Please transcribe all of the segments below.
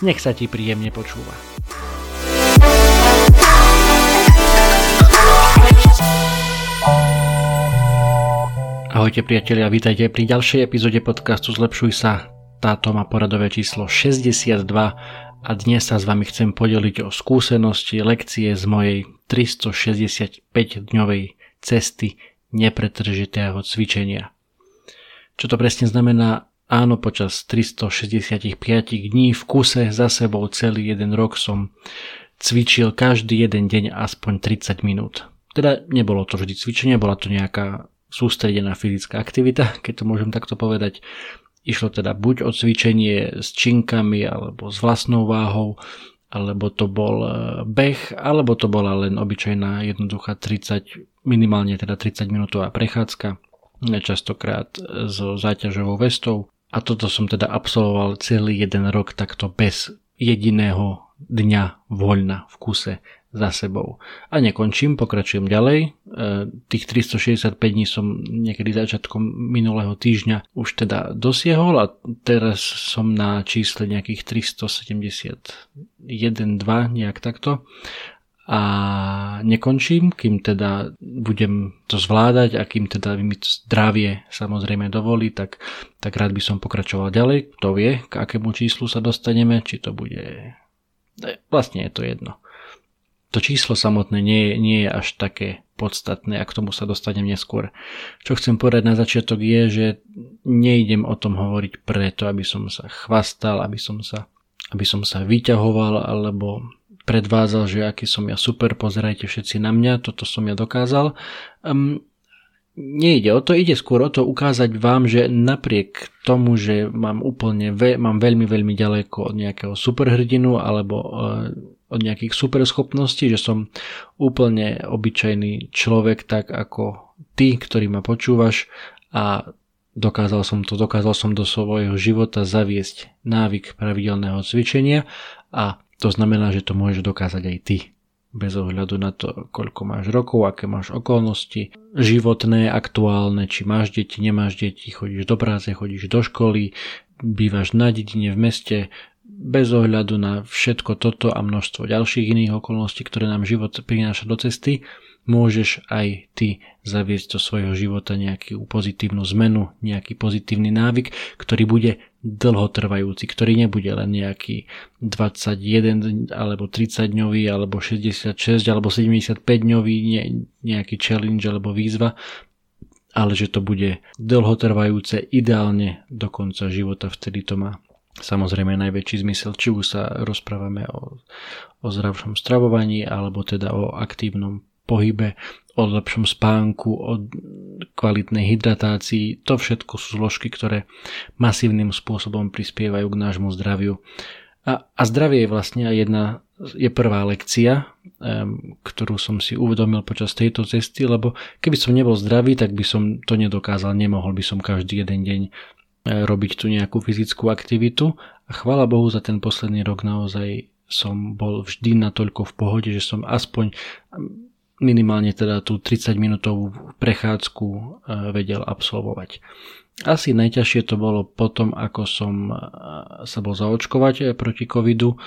Nech sa ti príjemne počúva. Ahojte priatelia, vítajte pri ďalšej epizóde podcastu Zlepšuj sa. Táto má poradové číslo 62 a dnes sa s vami chcem podeliť o skúsenosti, lekcie z mojej 365-dňovej cesty nepretržitého cvičenia. Čo to presne znamená? Áno, počas 365 dní v kuse za sebou celý jeden rok som cvičil každý jeden deň aspoň 30 minút. Teda nebolo to vždy cvičenie, bola to nejaká sústredená fyzická aktivita, keď to môžem takto povedať. Išlo teda buď o cvičenie s činkami alebo s vlastnou váhou, alebo to bol e, beh, alebo to bola len obyčajná jednoduchá 30, minimálne teda 30 minútová prechádzka, častokrát so záťažovou vestou. A toto som teda absolvoval celý jeden rok takto bez jediného dňa voľna v kuse za sebou. A nekončím, pokračujem ďalej. E, tých 365 dní som niekedy začiatkom minulého týždňa už teda dosiehol a teraz som na čísle nejakých 371, 2, nejak takto. A nekončím, kým teda budem to zvládať a kým teda mi zdravie samozrejme dovolí, tak, tak rád by som pokračoval ďalej. Kto vie, k akému číslu sa dostaneme, či to bude... Vlastne je to jedno to číslo samotné nie je, nie je až také podstatné a k tomu sa dostanem neskôr. Čo chcem povedať na začiatok je, že nejdem o tom hovoriť preto, aby som sa chvastal, aby som sa, aby som sa vyťahoval alebo predvádzal, že aký som ja super, pozerajte všetci na mňa, toto som ja dokázal. Um, nejde o to, ide skôr o to ukázať vám, že napriek tomu, že mám úplne, ve, mám veľmi, veľmi ďaleko od nejakého superhrdinu alebo uh, od nejakých superschopností, že som úplne obyčajný človek tak ako ty, ktorý ma počúvaš a dokázal som to, dokázal som do svojho života zaviesť návyk pravidelného cvičenia a to znamená, že to môžeš dokázať aj ty bez ohľadu na to, koľko máš rokov, aké máš okolnosti, životné, aktuálne, či máš deti, nemáš deti, chodíš do práce, chodíš do školy, bývaš na dedine v meste, bez ohľadu na všetko toto a množstvo ďalších iných okolností, ktoré nám život prináša do cesty, môžeš aj ty zaviesť do svojho života nejakú pozitívnu zmenu, nejaký pozitívny návyk, ktorý bude dlhotrvajúci, ktorý nebude len nejaký 21 alebo 30 dňový alebo 66 alebo 75 dňový ne, nejaký challenge alebo výzva, ale že to bude dlhotrvajúce ideálne do konca života, vtedy to má samozrejme najväčší zmysel, či už sa rozprávame o, o zdravšom stravovaní alebo teda o aktívnom pohybe, o lepšom spánku, o kvalitnej hydratácii. To všetko sú zložky, ktoré masívnym spôsobom prispievajú k nášmu zdraviu. A, a zdravie je vlastne jedna je prvá lekcia, um, ktorú som si uvedomil počas tejto cesty, lebo keby som nebol zdravý, tak by som to nedokázal, nemohol by som každý jeden deň E, robiť tu nejakú fyzickú aktivitu a chvála Bohu za ten posledný rok naozaj som bol vždy natoľko v pohode, že som aspoň minimálne teda tú 30 minútovú prechádzku e, vedel absolvovať. Asi najťažšie to bolo potom, ako som e, sa bol zaočkovať proti covidu.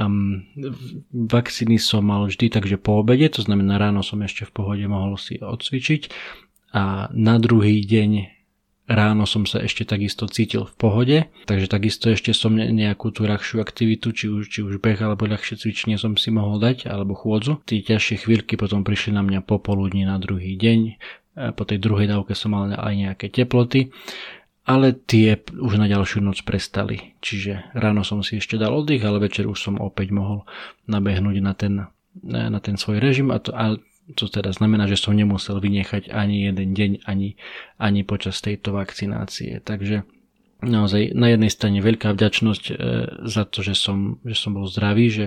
Um, vakcíny som mal vždy takže po obede, to znamená ráno som ešte v pohode mohol si odcvičiť a na druhý deň Ráno som sa ešte takisto cítil v pohode, takže takisto ešte som nejakú tú ľahšiu aktivitu, či už, či už beh alebo ľahšie cvičenie som si mohol dať, alebo chôdzu. Tí ťažšie chvíľky potom prišli na mňa popoludní na druhý deň, po tej druhej dávke som mal aj nejaké teploty ale tie už na ďalšiu noc prestali. Čiže ráno som si ešte dal oddych, ale večer už som opäť mohol nabehnúť na ten, na ten svoj režim a to, a to teda znamená, že som nemusel vynechať ani jeden deň, ani, ani počas tejto vakcinácie. Takže naozaj na jednej strane veľká vďačnosť e, za to, že som, že som bol zdravý, že,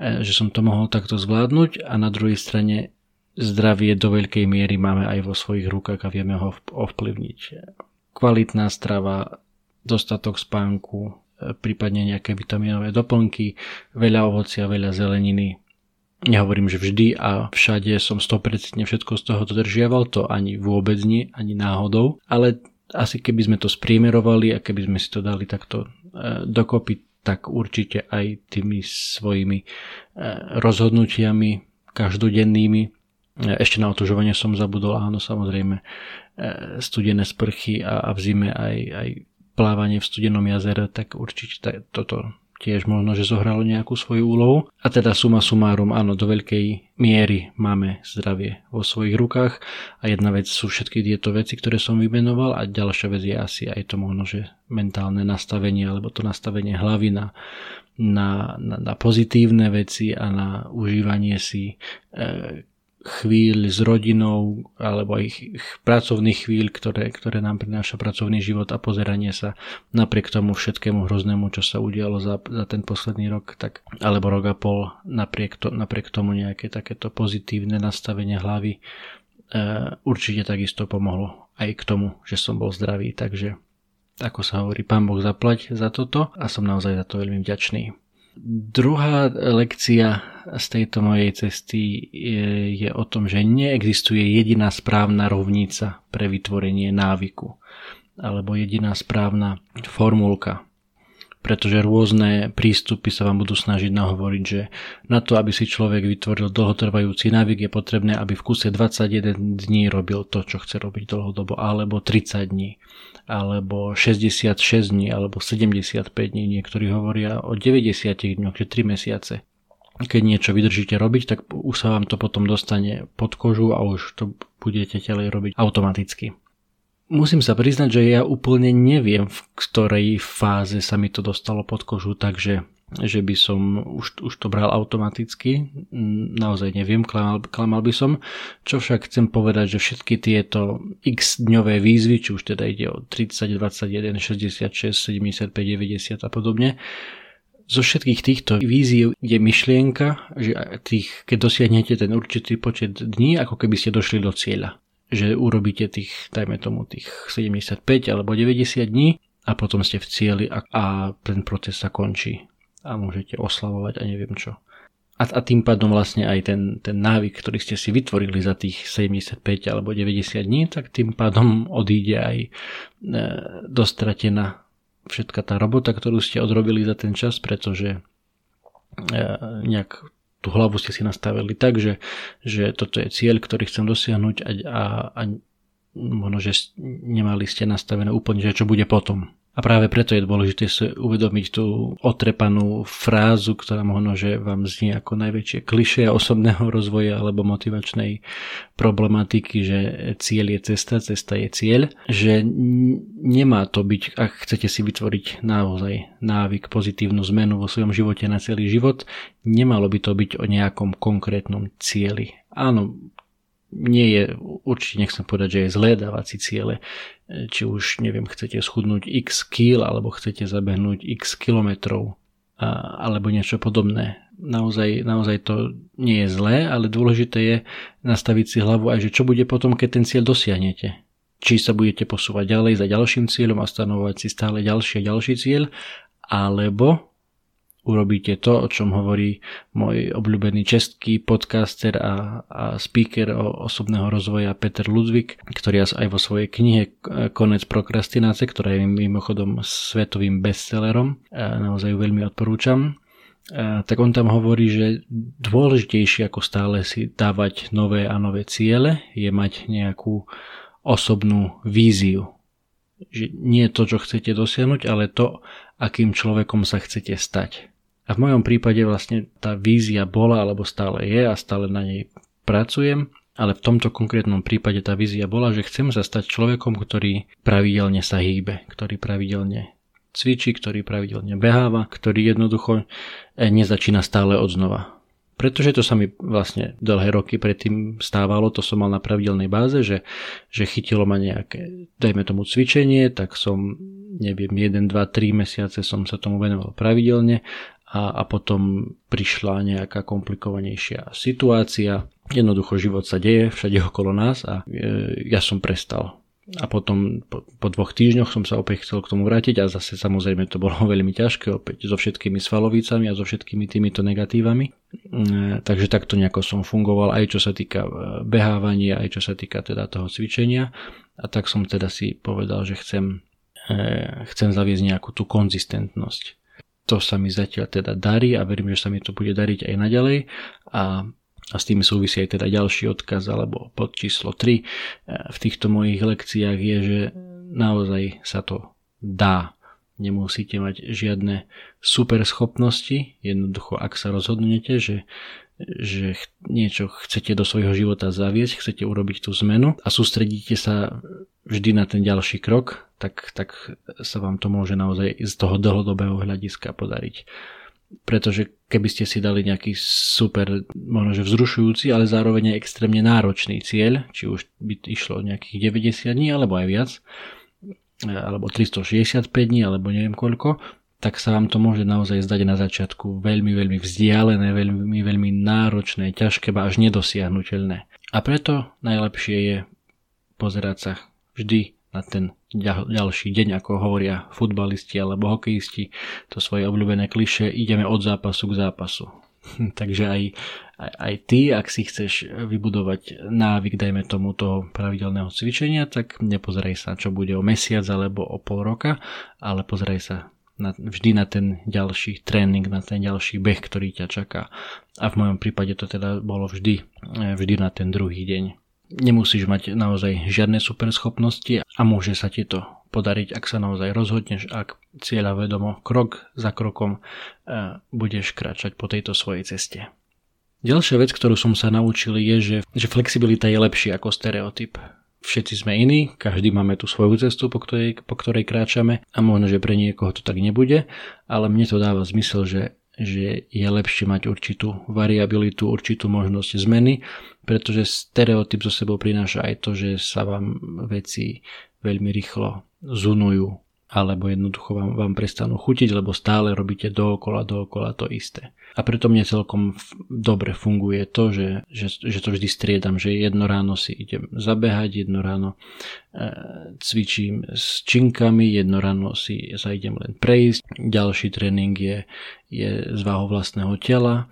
e, že som to mohol takto zvládnuť a na druhej strane zdravie do veľkej miery máme aj vo svojich rukách a vieme ho ovplyvniť. Kvalitná strava, dostatok spánku, e, prípadne nejaké vitamínové doplnky, veľa ovocia, veľa zeleniny. Nehovorím, že vždy a všade som 100% všetko z toho dodržiaval, to ani vôbec nie, ani náhodou, ale asi keby sme to spriemerovali a keby sme si to dali takto e, dokopy, tak určite aj tými svojimi e, rozhodnutiami každodennými. E, ešte na otužovanie som zabudol, áno, samozrejme, studené sprchy a, v zime aj, aj plávanie v studenom jazere, tak určite toto tiež možno, že zohralo nejakú svoju úlohu. A teda suma sumárum, áno, do veľkej miery máme zdravie vo svojich rukách a jedna vec sú všetky tieto veci, ktoré som vymenoval a ďalšia vec je asi aj to možno, že mentálne nastavenie alebo to nastavenie hlavy na, na, na, na pozitívne veci a na užívanie si e, chvíľ s rodinou alebo ich, pracovných chvíľ, ktoré, ktoré nám prináša pracovný život a pozeranie sa napriek tomu všetkému hroznému, čo sa udialo za, za ten posledný rok, tak, alebo rok a pol, napriek, to, napriek tomu nejaké takéto pozitívne nastavenie hlavy e, určite takisto pomohlo aj k tomu, že som bol zdravý, takže ako sa hovorí, pán Boh zaplať za toto a som naozaj za to veľmi vďačný. Druhá lekcia z tejto mojej cesty je, je o tom, že neexistuje jediná správna rovnica pre vytvorenie návyku alebo jediná správna formulka pretože rôzne prístupy sa vám budú snažiť nahovoriť, že na to, aby si človek vytvoril dlhotrvajúci návyk, je potrebné, aby v kuse 21 dní robil to, čo chce robiť dlhodobo, alebo 30 dní, alebo 66 dní, alebo 75 dní. Niektorí hovoria o 90 dňoch, že 3 mesiace. Keď niečo vydržíte robiť, tak už sa vám to potom dostane pod kožu a už to budete ďalej robiť automaticky. Musím sa priznať, že ja úplne neviem, v ktorej fáze sa mi to dostalo pod kožu, takže že by som už, už to bral automaticky. Naozaj neviem, klamal, klamal by som. Čo však chcem povedať, že všetky tieto x dňové výzvy, či už teda ide o 30, 21, 66, 75, 90 a podobne, zo všetkých týchto víziev je myšlienka, že tých, keď dosiahnete ten určitý počet dní, ako keby ste došli do cieľa že urobíte tých, dajme tomu, tých 75 alebo 90 dní a potom ste v cieli a, a ten proces sa končí a môžete oslavovať a neviem čo. A, a tým pádom vlastne aj ten, ten návyk, ktorý ste si vytvorili za tých 75 alebo 90 dní, tak tým pádom odíde aj e, dostratená všetka tá robota, ktorú ste odrobili za ten čas, pretože e, nejak tú hlavu ste si nastavili tak, že, že toto je cieľ, ktorý chcem dosiahnuť a, a, a možno, že nemali ste nastavené úplne, že čo bude potom. A práve preto je dôležité si uvedomiť tú otrepanú frázu, ktorá možno, že vám znie ako najväčšie klišé osobného rozvoja alebo motivačnej problematiky, že cieľ je cesta, cesta je cieľ, že nemá to byť, ak chcete si vytvoriť naozaj návyk, pozitívnu zmenu vo svojom živote na celý život, nemalo by to byť o nejakom konkrétnom cieli. Áno, nie je, určite nechcem povedať, že je zlé dávať si ciele, či už, neviem, chcete schudnúť x kil, alebo chcete zabehnúť x kilometrov, alebo niečo podobné. Naozaj, naozaj to nie je zlé, ale dôležité je nastaviť si hlavu aj, že čo bude potom, keď ten cieľ dosiahnete. Či sa budete posúvať ďalej za ďalším cieľom a stanovať si stále ďalší a ďalší cieľ, alebo urobíte to, o čom hovorí môj obľúbený český podcaster a, a speaker o osobného rozvoja Peter Ludvík, ktorý aj vo svojej knihe Konec prokrastinácie, ktorá je mimochodom svetovým bestsellerom, a naozaj ju veľmi odporúčam, a tak on tam hovorí, že dôležitejšie ako stále si dávať nové a nové ciele je mať nejakú osobnú víziu. Že nie to, čo chcete dosiahnuť, ale to, akým človekom sa chcete stať. A v mojom prípade vlastne tá vízia bola, alebo stále je a stále na nej pracujem, ale v tomto konkrétnom prípade tá vízia bola, že chcem sa stať človekom, ktorý pravidelne sa hýbe, ktorý pravidelne cvičí, ktorý pravidelne beháva, ktorý jednoducho eh, nezačína stále od znova. Pretože to sa mi vlastne dlhé roky predtým stávalo, to som mal na pravidelnej báze, že, že chytilo ma nejaké, dajme tomu cvičenie, tak som, neviem, 1, 2, 3 mesiace som sa tomu venoval pravidelne a, a potom prišla nejaká komplikovanejšia situácia. Jednoducho život sa deje všade okolo nás a e, ja som prestal a potom po, po dvoch týždňoch som sa opäť chcel k tomu vrátiť a zase samozrejme to bolo veľmi ťažké opäť so všetkými svalovicami a so všetkými týmito negatívami. Mm, takže takto nejako som fungoval aj čo sa týka e, behávania, aj čo sa týka teda toho cvičenia a tak som teda si povedal, že chcem, e, chcem zaviesť nejakú tú konzistentnosť. To sa mi zatiaľ teda darí a verím, že sa mi to bude dariť aj naďalej. A a s tým súvisí aj teda ďalší odkaz alebo pod číslo 3 e, v týchto mojich lekciách je, že naozaj sa to dá. Nemusíte mať žiadne super schopnosti, jednoducho ak sa rozhodnete, že, že niečo chcete do svojho života zaviesť, chcete urobiť tú zmenu a sústredíte sa vždy na ten ďalší krok, tak, tak sa vám to môže naozaj z toho dlhodobého hľadiska podariť. Pretože keby ste si dali nejaký super, možno že vzrušujúci, ale zároveň aj extrémne náročný cieľ, či už by išlo nejakých 90 dní, alebo aj viac, alebo 365 dní, alebo neviem koľko, tak sa vám to môže naozaj zdať na začiatku veľmi, veľmi vzdialené, veľmi, veľmi náročné, ťažké, až nedosiahnutelné. A preto najlepšie je pozerať sa vždy na ten ďalší deň, ako hovoria futbalisti alebo hokejisti, to svoje obľúbené kliše, ideme od zápasu k zápasu. Takže aj, aj, aj ty, ak si chceš vybudovať návyk, dajme tomu toho pravidelného cvičenia, tak nepozeraj sa, čo bude o mesiac alebo o pol roka, ale pozeraj sa na, vždy na ten ďalší tréning, na ten ďalší beh, ktorý ťa čaká. A v mojom prípade to teda bolo vždy, vždy na ten druhý deň. Nemusíš mať naozaj žiadne super schopnosti a môže sa ti to podariť, ak sa naozaj rozhodneš, ak cieľa vedomo krok za krokom e, budeš kráčať po tejto svojej ceste. Ďalšia vec, ktorú som sa naučil je, že, že flexibilita je lepšia ako stereotyp. Všetci sme iní, každý máme tú svoju cestu, po ktorej, po ktorej kráčame a možno, že pre niekoho to tak nebude, ale mne to dáva zmysel, že že je lepšie mať určitú variabilitu, určitú možnosť zmeny, pretože stereotyp zo sebou prináša aj to, že sa vám veci veľmi rýchlo zunujú alebo jednoducho vám, vám prestanú chutiť, lebo stále robíte dookola, dookola to isté. A preto mne celkom dobre funguje to, že, že, že to vždy striedam, že jedno ráno si idem zabehať, jedno ráno e, cvičím s činkami, jedno ráno si sa idem len prejsť, ďalší tréning je, je z váho vlastného tela,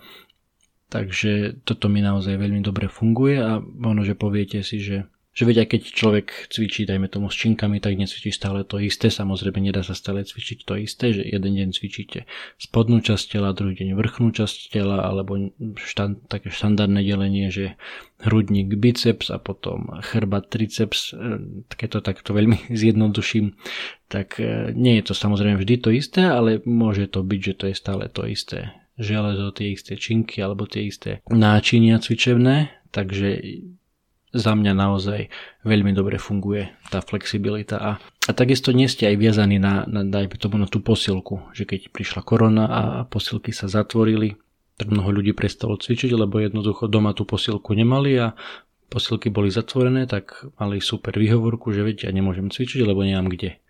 takže toto mi naozaj veľmi dobre funguje a možno, že poviete si, že že veď aj keď človek cvičí, dajme tomu s činkami, tak necvičí stále to isté. Samozrejme, nedá sa stále cvičiť to isté, že jeden deň cvičíte spodnú časť tela, druhý deň vrchnú časť tela, alebo štand, také štandardné delenie, že hrudník, biceps a potom chrbát, triceps, e, keď to takto veľmi zjednoduším, tak e, nie je to samozrejme vždy to isté, ale môže to byť, že to je stále to isté železo, tie isté činky alebo tie isté náčinia cvičebné, takže za mňa naozaj veľmi dobre funguje tá flexibilita a, a takisto nie ste aj viazaní na, na dajme tomu na tú posilku, že keď prišla korona a posilky sa zatvorili, tak mnoho ľudí prestalo cvičiť, lebo jednoducho doma tú posilku nemali a posilky boli zatvorené, tak mali super výhovorku, že viete, ja nemôžem cvičiť, lebo nemám kde.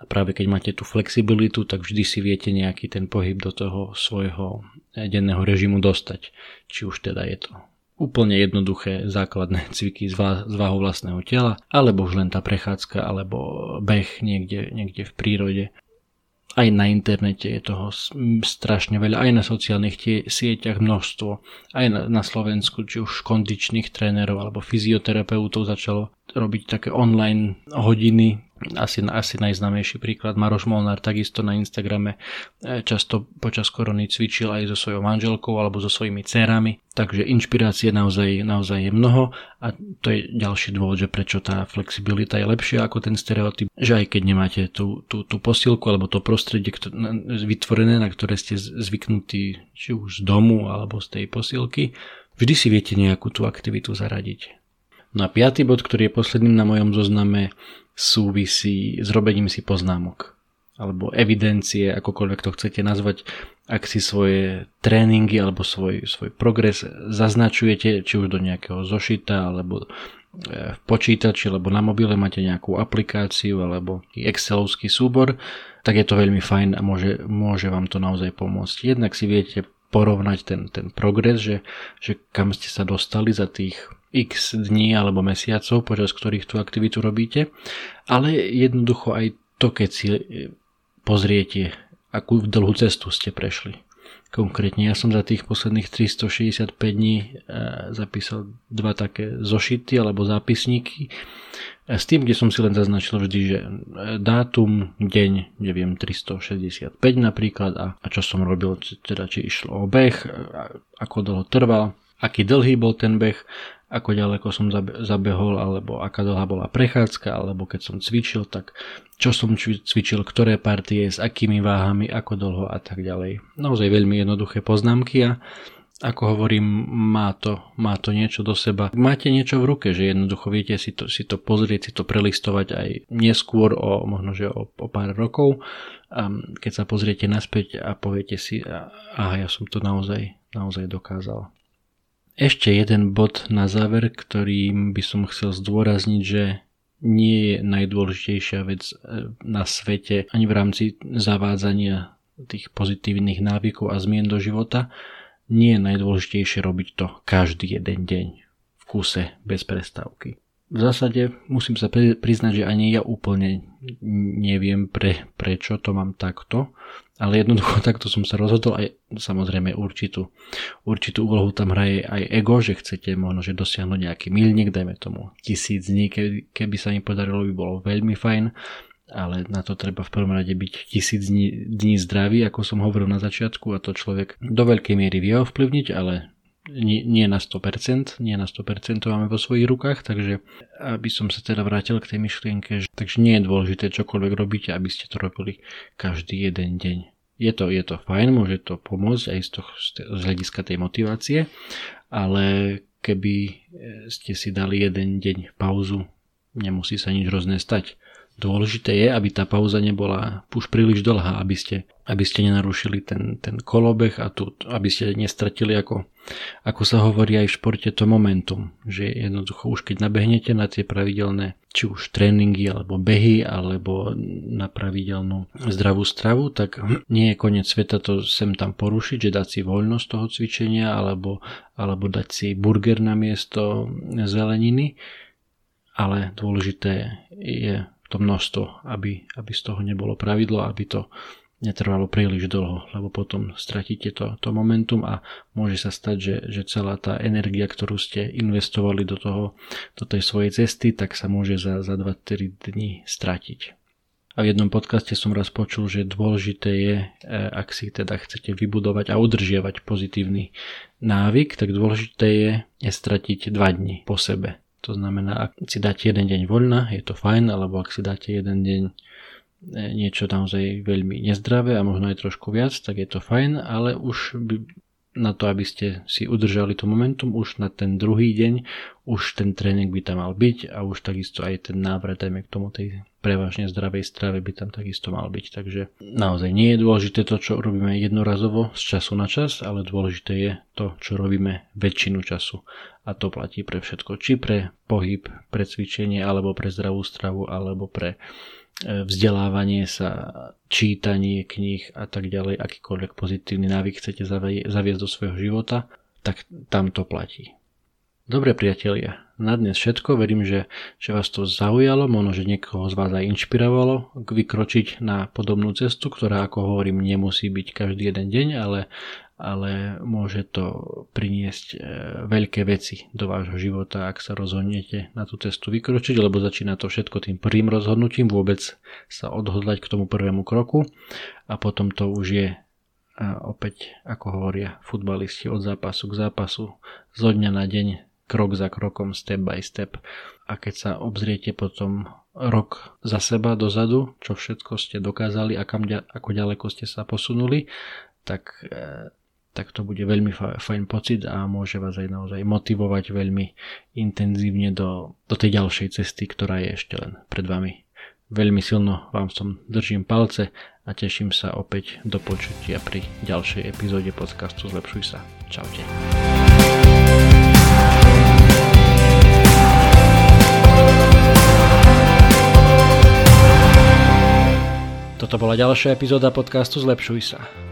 A práve keď máte tú flexibilitu, tak vždy si viete nejaký ten pohyb do toho svojho denného režimu dostať. Či už teda je to úplne jednoduché základné cviky z, váhu vlastného tela, alebo už len tá prechádzka, alebo beh niekde, niekde v prírode. Aj na internete je toho strašne veľa, aj na sociálnych tie, sieťach množstvo. Aj na, na Slovensku, či už kondičných trénerov alebo fyzioterapeutov začalo robiť také online hodiny asi, asi najznámejší príklad. Maroš Molnár takisto na Instagrame e, často počas korony cvičil aj so svojou manželkou alebo so svojimi dcerami, takže inšpirácie naozaj, naozaj je mnoho. A to je ďalší dôvod, že prečo tá flexibilita je lepšia ako ten stereotyp, že aj keď nemáte tú, tú, tú posilku alebo to prostredie vytvorené, na ktoré ste zvyknutí či už z domu alebo z tej posilky, vždy si viete nejakú tú aktivitu zaradiť. No a piatý bod, ktorý je posledným na mojom zozname, súvisí s robením si poznámok alebo evidencie, akokoľvek to chcete nazvať, ak si svoje tréningy alebo svoj, svoj progres zaznačujete, či už do nejakého zošita, alebo e, v počítači, alebo na mobile máte nejakú aplikáciu, alebo excelovský súbor, tak je to veľmi fajn a môže, môže vám to naozaj pomôcť. Jednak si viete porovnať ten, ten progres, že, že kam ste sa dostali za tých x dní alebo mesiacov, počas ktorých tú aktivitu robíte, ale jednoducho aj to, keď si pozriete, akú dlhú cestu ste prešli. Konkrétne ja som za tých posledných 365 dní e, zapísal dva také zošity alebo zápisníky e, s tým, kde som si len zaznačil vždy, že e, dátum, deň, neviem, 365 napríklad a, a čo som robil, teda či išlo o beh, ako dlho trval, aký dlhý bol ten beh ako ďaleko som zabehol, alebo aká dlhá bola prechádzka, alebo keď som cvičil, tak čo som cvičil, ktoré partie, s akými váhami, ako dlho a tak ďalej. Naozaj veľmi jednoduché poznámky a ako hovorím, má to, má to niečo do seba. Máte niečo v ruke, že jednoducho viete si to, si to pozrieť, si to prelistovať aj neskôr, o, možno že o, o pár rokov. A keď sa pozriete naspäť a poviete si, aha, ja som to naozaj, naozaj dokázal. Ešte jeden bod na záver, ktorým by som chcel zdôrazniť, že nie je najdôležitejšia vec e, na svete ani v rámci zavádzania tých pozitívnych návykov a zmien do života. Nie je najdôležitejšie robiť to každý jeden deň v kuse bez prestávky v zásade musím sa priznať, že ani ja úplne neviem pre, prečo to mám takto, ale jednoducho takto som sa rozhodol aj samozrejme určitú, určitú úlohu tam hraje aj ego, že chcete možno že dosiahnuť nejaký milník, dajme tomu tisíc dní, keby, keby sa mi podarilo, by bolo veľmi fajn, ale na to treba v prvom rade byť tisíc dní, dní zdravý, ako som hovoril na začiatku a to človek do veľkej miery vie ovplyvniť, ale nie, nie na 100%, nie na 100% to máme vo svojich rukách, takže aby som sa teda vrátil k tej myšlienke, že, takže nie je dôležité čokoľvek robíte, aby ste to robili každý jeden deň. Je to, je to fajn, môže to pomôcť aj z, toho, z hľadiska tej motivácie, ale keby ste si dali jeden deň pauzu, nemusí sa nič hrozné stať. Dôležité je, aby tá pauza nebola už príliš dlhá, aby ste, aby ste nenarušili ten, ten kolobeh a tu, aby ste nestratili, ako, ako sa hovorí aj v športe, to momentum. Že jednoducho už keď nabehnete na tie pravidelné, či už tréningy, alebo behy, alebo na pravidelnú zdravú stravu, tak nie je koniec sveta to sem tam porušiť, že dať si voľnosť toho cvičenia, alebo, alebo dať si burger na miesto zeleniny, ale dôležité je to množstvo, aby, aby z toho nebolo pravidlo, aby to netrvalo príliš dlho, lebo potom stratíte to, to momentum a môže sa stať, že, že celá tá energia, ktorú ste investovali do, toho, do tej svojej cesty, tak sa môže za, za 2-3 dní stratiť. A v jednom podcaste som raz počul, že dôležité je, e, ak si teda chcete vybudovať a udržiavať pozitívny návyk, tak dôležité je nestratiť 2 dní po sebe. To znamená, ak si dáte jeden deň voľna, je to fajn, alebo ak si dáte jeden deň e, niečo naozaj veľmi nezdravé a možno aj trošku viac, tak je to fajn, ale už by, na to, aby ste si udržali to momentum, už na ten druhý deň, už ten tréning by tam mal byť a už takisto aj ten návrat, dajme k tomu tej prevažne zdravej strave by tam takisto mal byť. Takže naozaj nie je dôležité to, čo robíme jednorazovo z času na čas, ale dôležité je to, čo robíme väčšinu času. A to platí pre všetko, či pre pohyb, pre cvičenie, alebo pre zdravú stravu, alebo pre vzdelávanie sa, čítanie kníh a tak ďalej, akýkoľvek pozitívny návyk chcete zaviesť do svojho života, tak tam to platí. Dobre priatelia, na dnes všetko. Verím, že, že vás to zaujalo, možno, že niekoho z vás aj inšpirovalo vykročiť na podobnú cestu, ktorá, ako hovorím, nemusí byť každý jeden deň, ale, ale môže to priniesť e, veľké veci do vášho života, ak sa rozhodnete na tú cestu vykročiť, lebo začína to všetko tým prvým rozhodnutím, vôbec sa odhodlať k tomu prvému kroku a potom to už je a opäť, ako hovoria futbalisti, od zápasu k zápasu, zo dňa na deň krok za krokom, step by step. A keď sa obzriete potom rok za seba dozadu, čo všetko ste dokázali a kam, ako ďaleko ste sa posunuli, tak e, tak to bude veľmi fajn pocit a môže vás aj naozaj motivovať veľmi intenzívne do, do tej ďalšej cesty, ktorá je ešte len pred vami. Veľmi silno vám som držím palce a teším sa opäť do počutia pri ďalšej epizóde podcastu Zlepšuj sa. Čaute. Toto bola ďalšia epizóda podcastu Zlepšuj sa.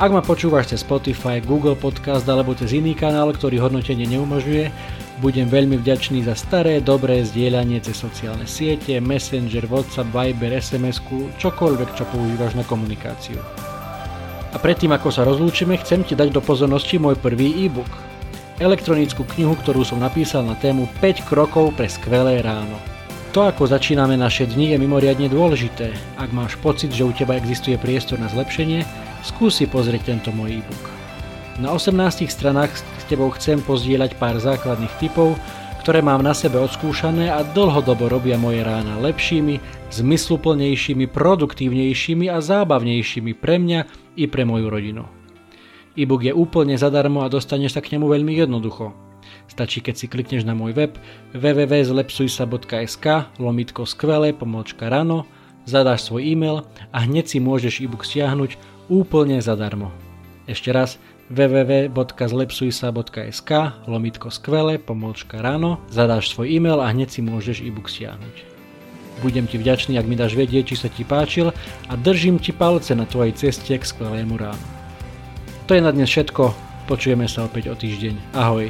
Ak ma počúvaš cez Spotify, Google Podcast alebo cez iný kanál, ktorý hodnotenie neumožňuje, budem veľmi vďačný za staré, dobré zdieľanie cez sociálne siete, Messenger, WhatsApp, Viber, sms čokoľvek, čo používaš na komunikáciu. A predtým, ako sa rozlúčime, chcem ti dať do pozornosti môj prvý e-book. Elektronickú knihu, ktorú som napísal na tému 5 krokov pre skvelé ráno. To, ako začíname naše dni, je mimoriadne dôležité. Ak máš pocit, že u teba existuje priestor na zlepšenie, skúsi pozrieť tento môj e-book. Na 18 stranách s tebou chcem pozdieľať pár základných typov, ktoré mám na sebe odskúšané a dlhodobo robia moje rána lepšími, zmysluplnejšími, produktívnejšími a zábavnejšími pre mňa i pre moju rodinu. E-book je úplne zadarmo a dostaneš sa k nemu veľmi jednoducho. Stačí, keď si klikneš na môj web www.zlepsujsa.sk lomitko skvelé pomočka rano, zadáš svoj e-mail a hneď si môžeš e-book stiahnuť úplne zadarmo. Ešte raz www.zlepsujsa.sk lomitko skvele, pomôčka ráno, zadáš svoj e-mail a hneď si môžeš e-book stiahnuť. Budem ti vďačný, ak mi dáš vedieť, či sa ti páčil a držím ti palce na tvojej ceste k skvelému ránu. To je na dnes všetko, počujeme sa opäť o týždeň. Ahoj.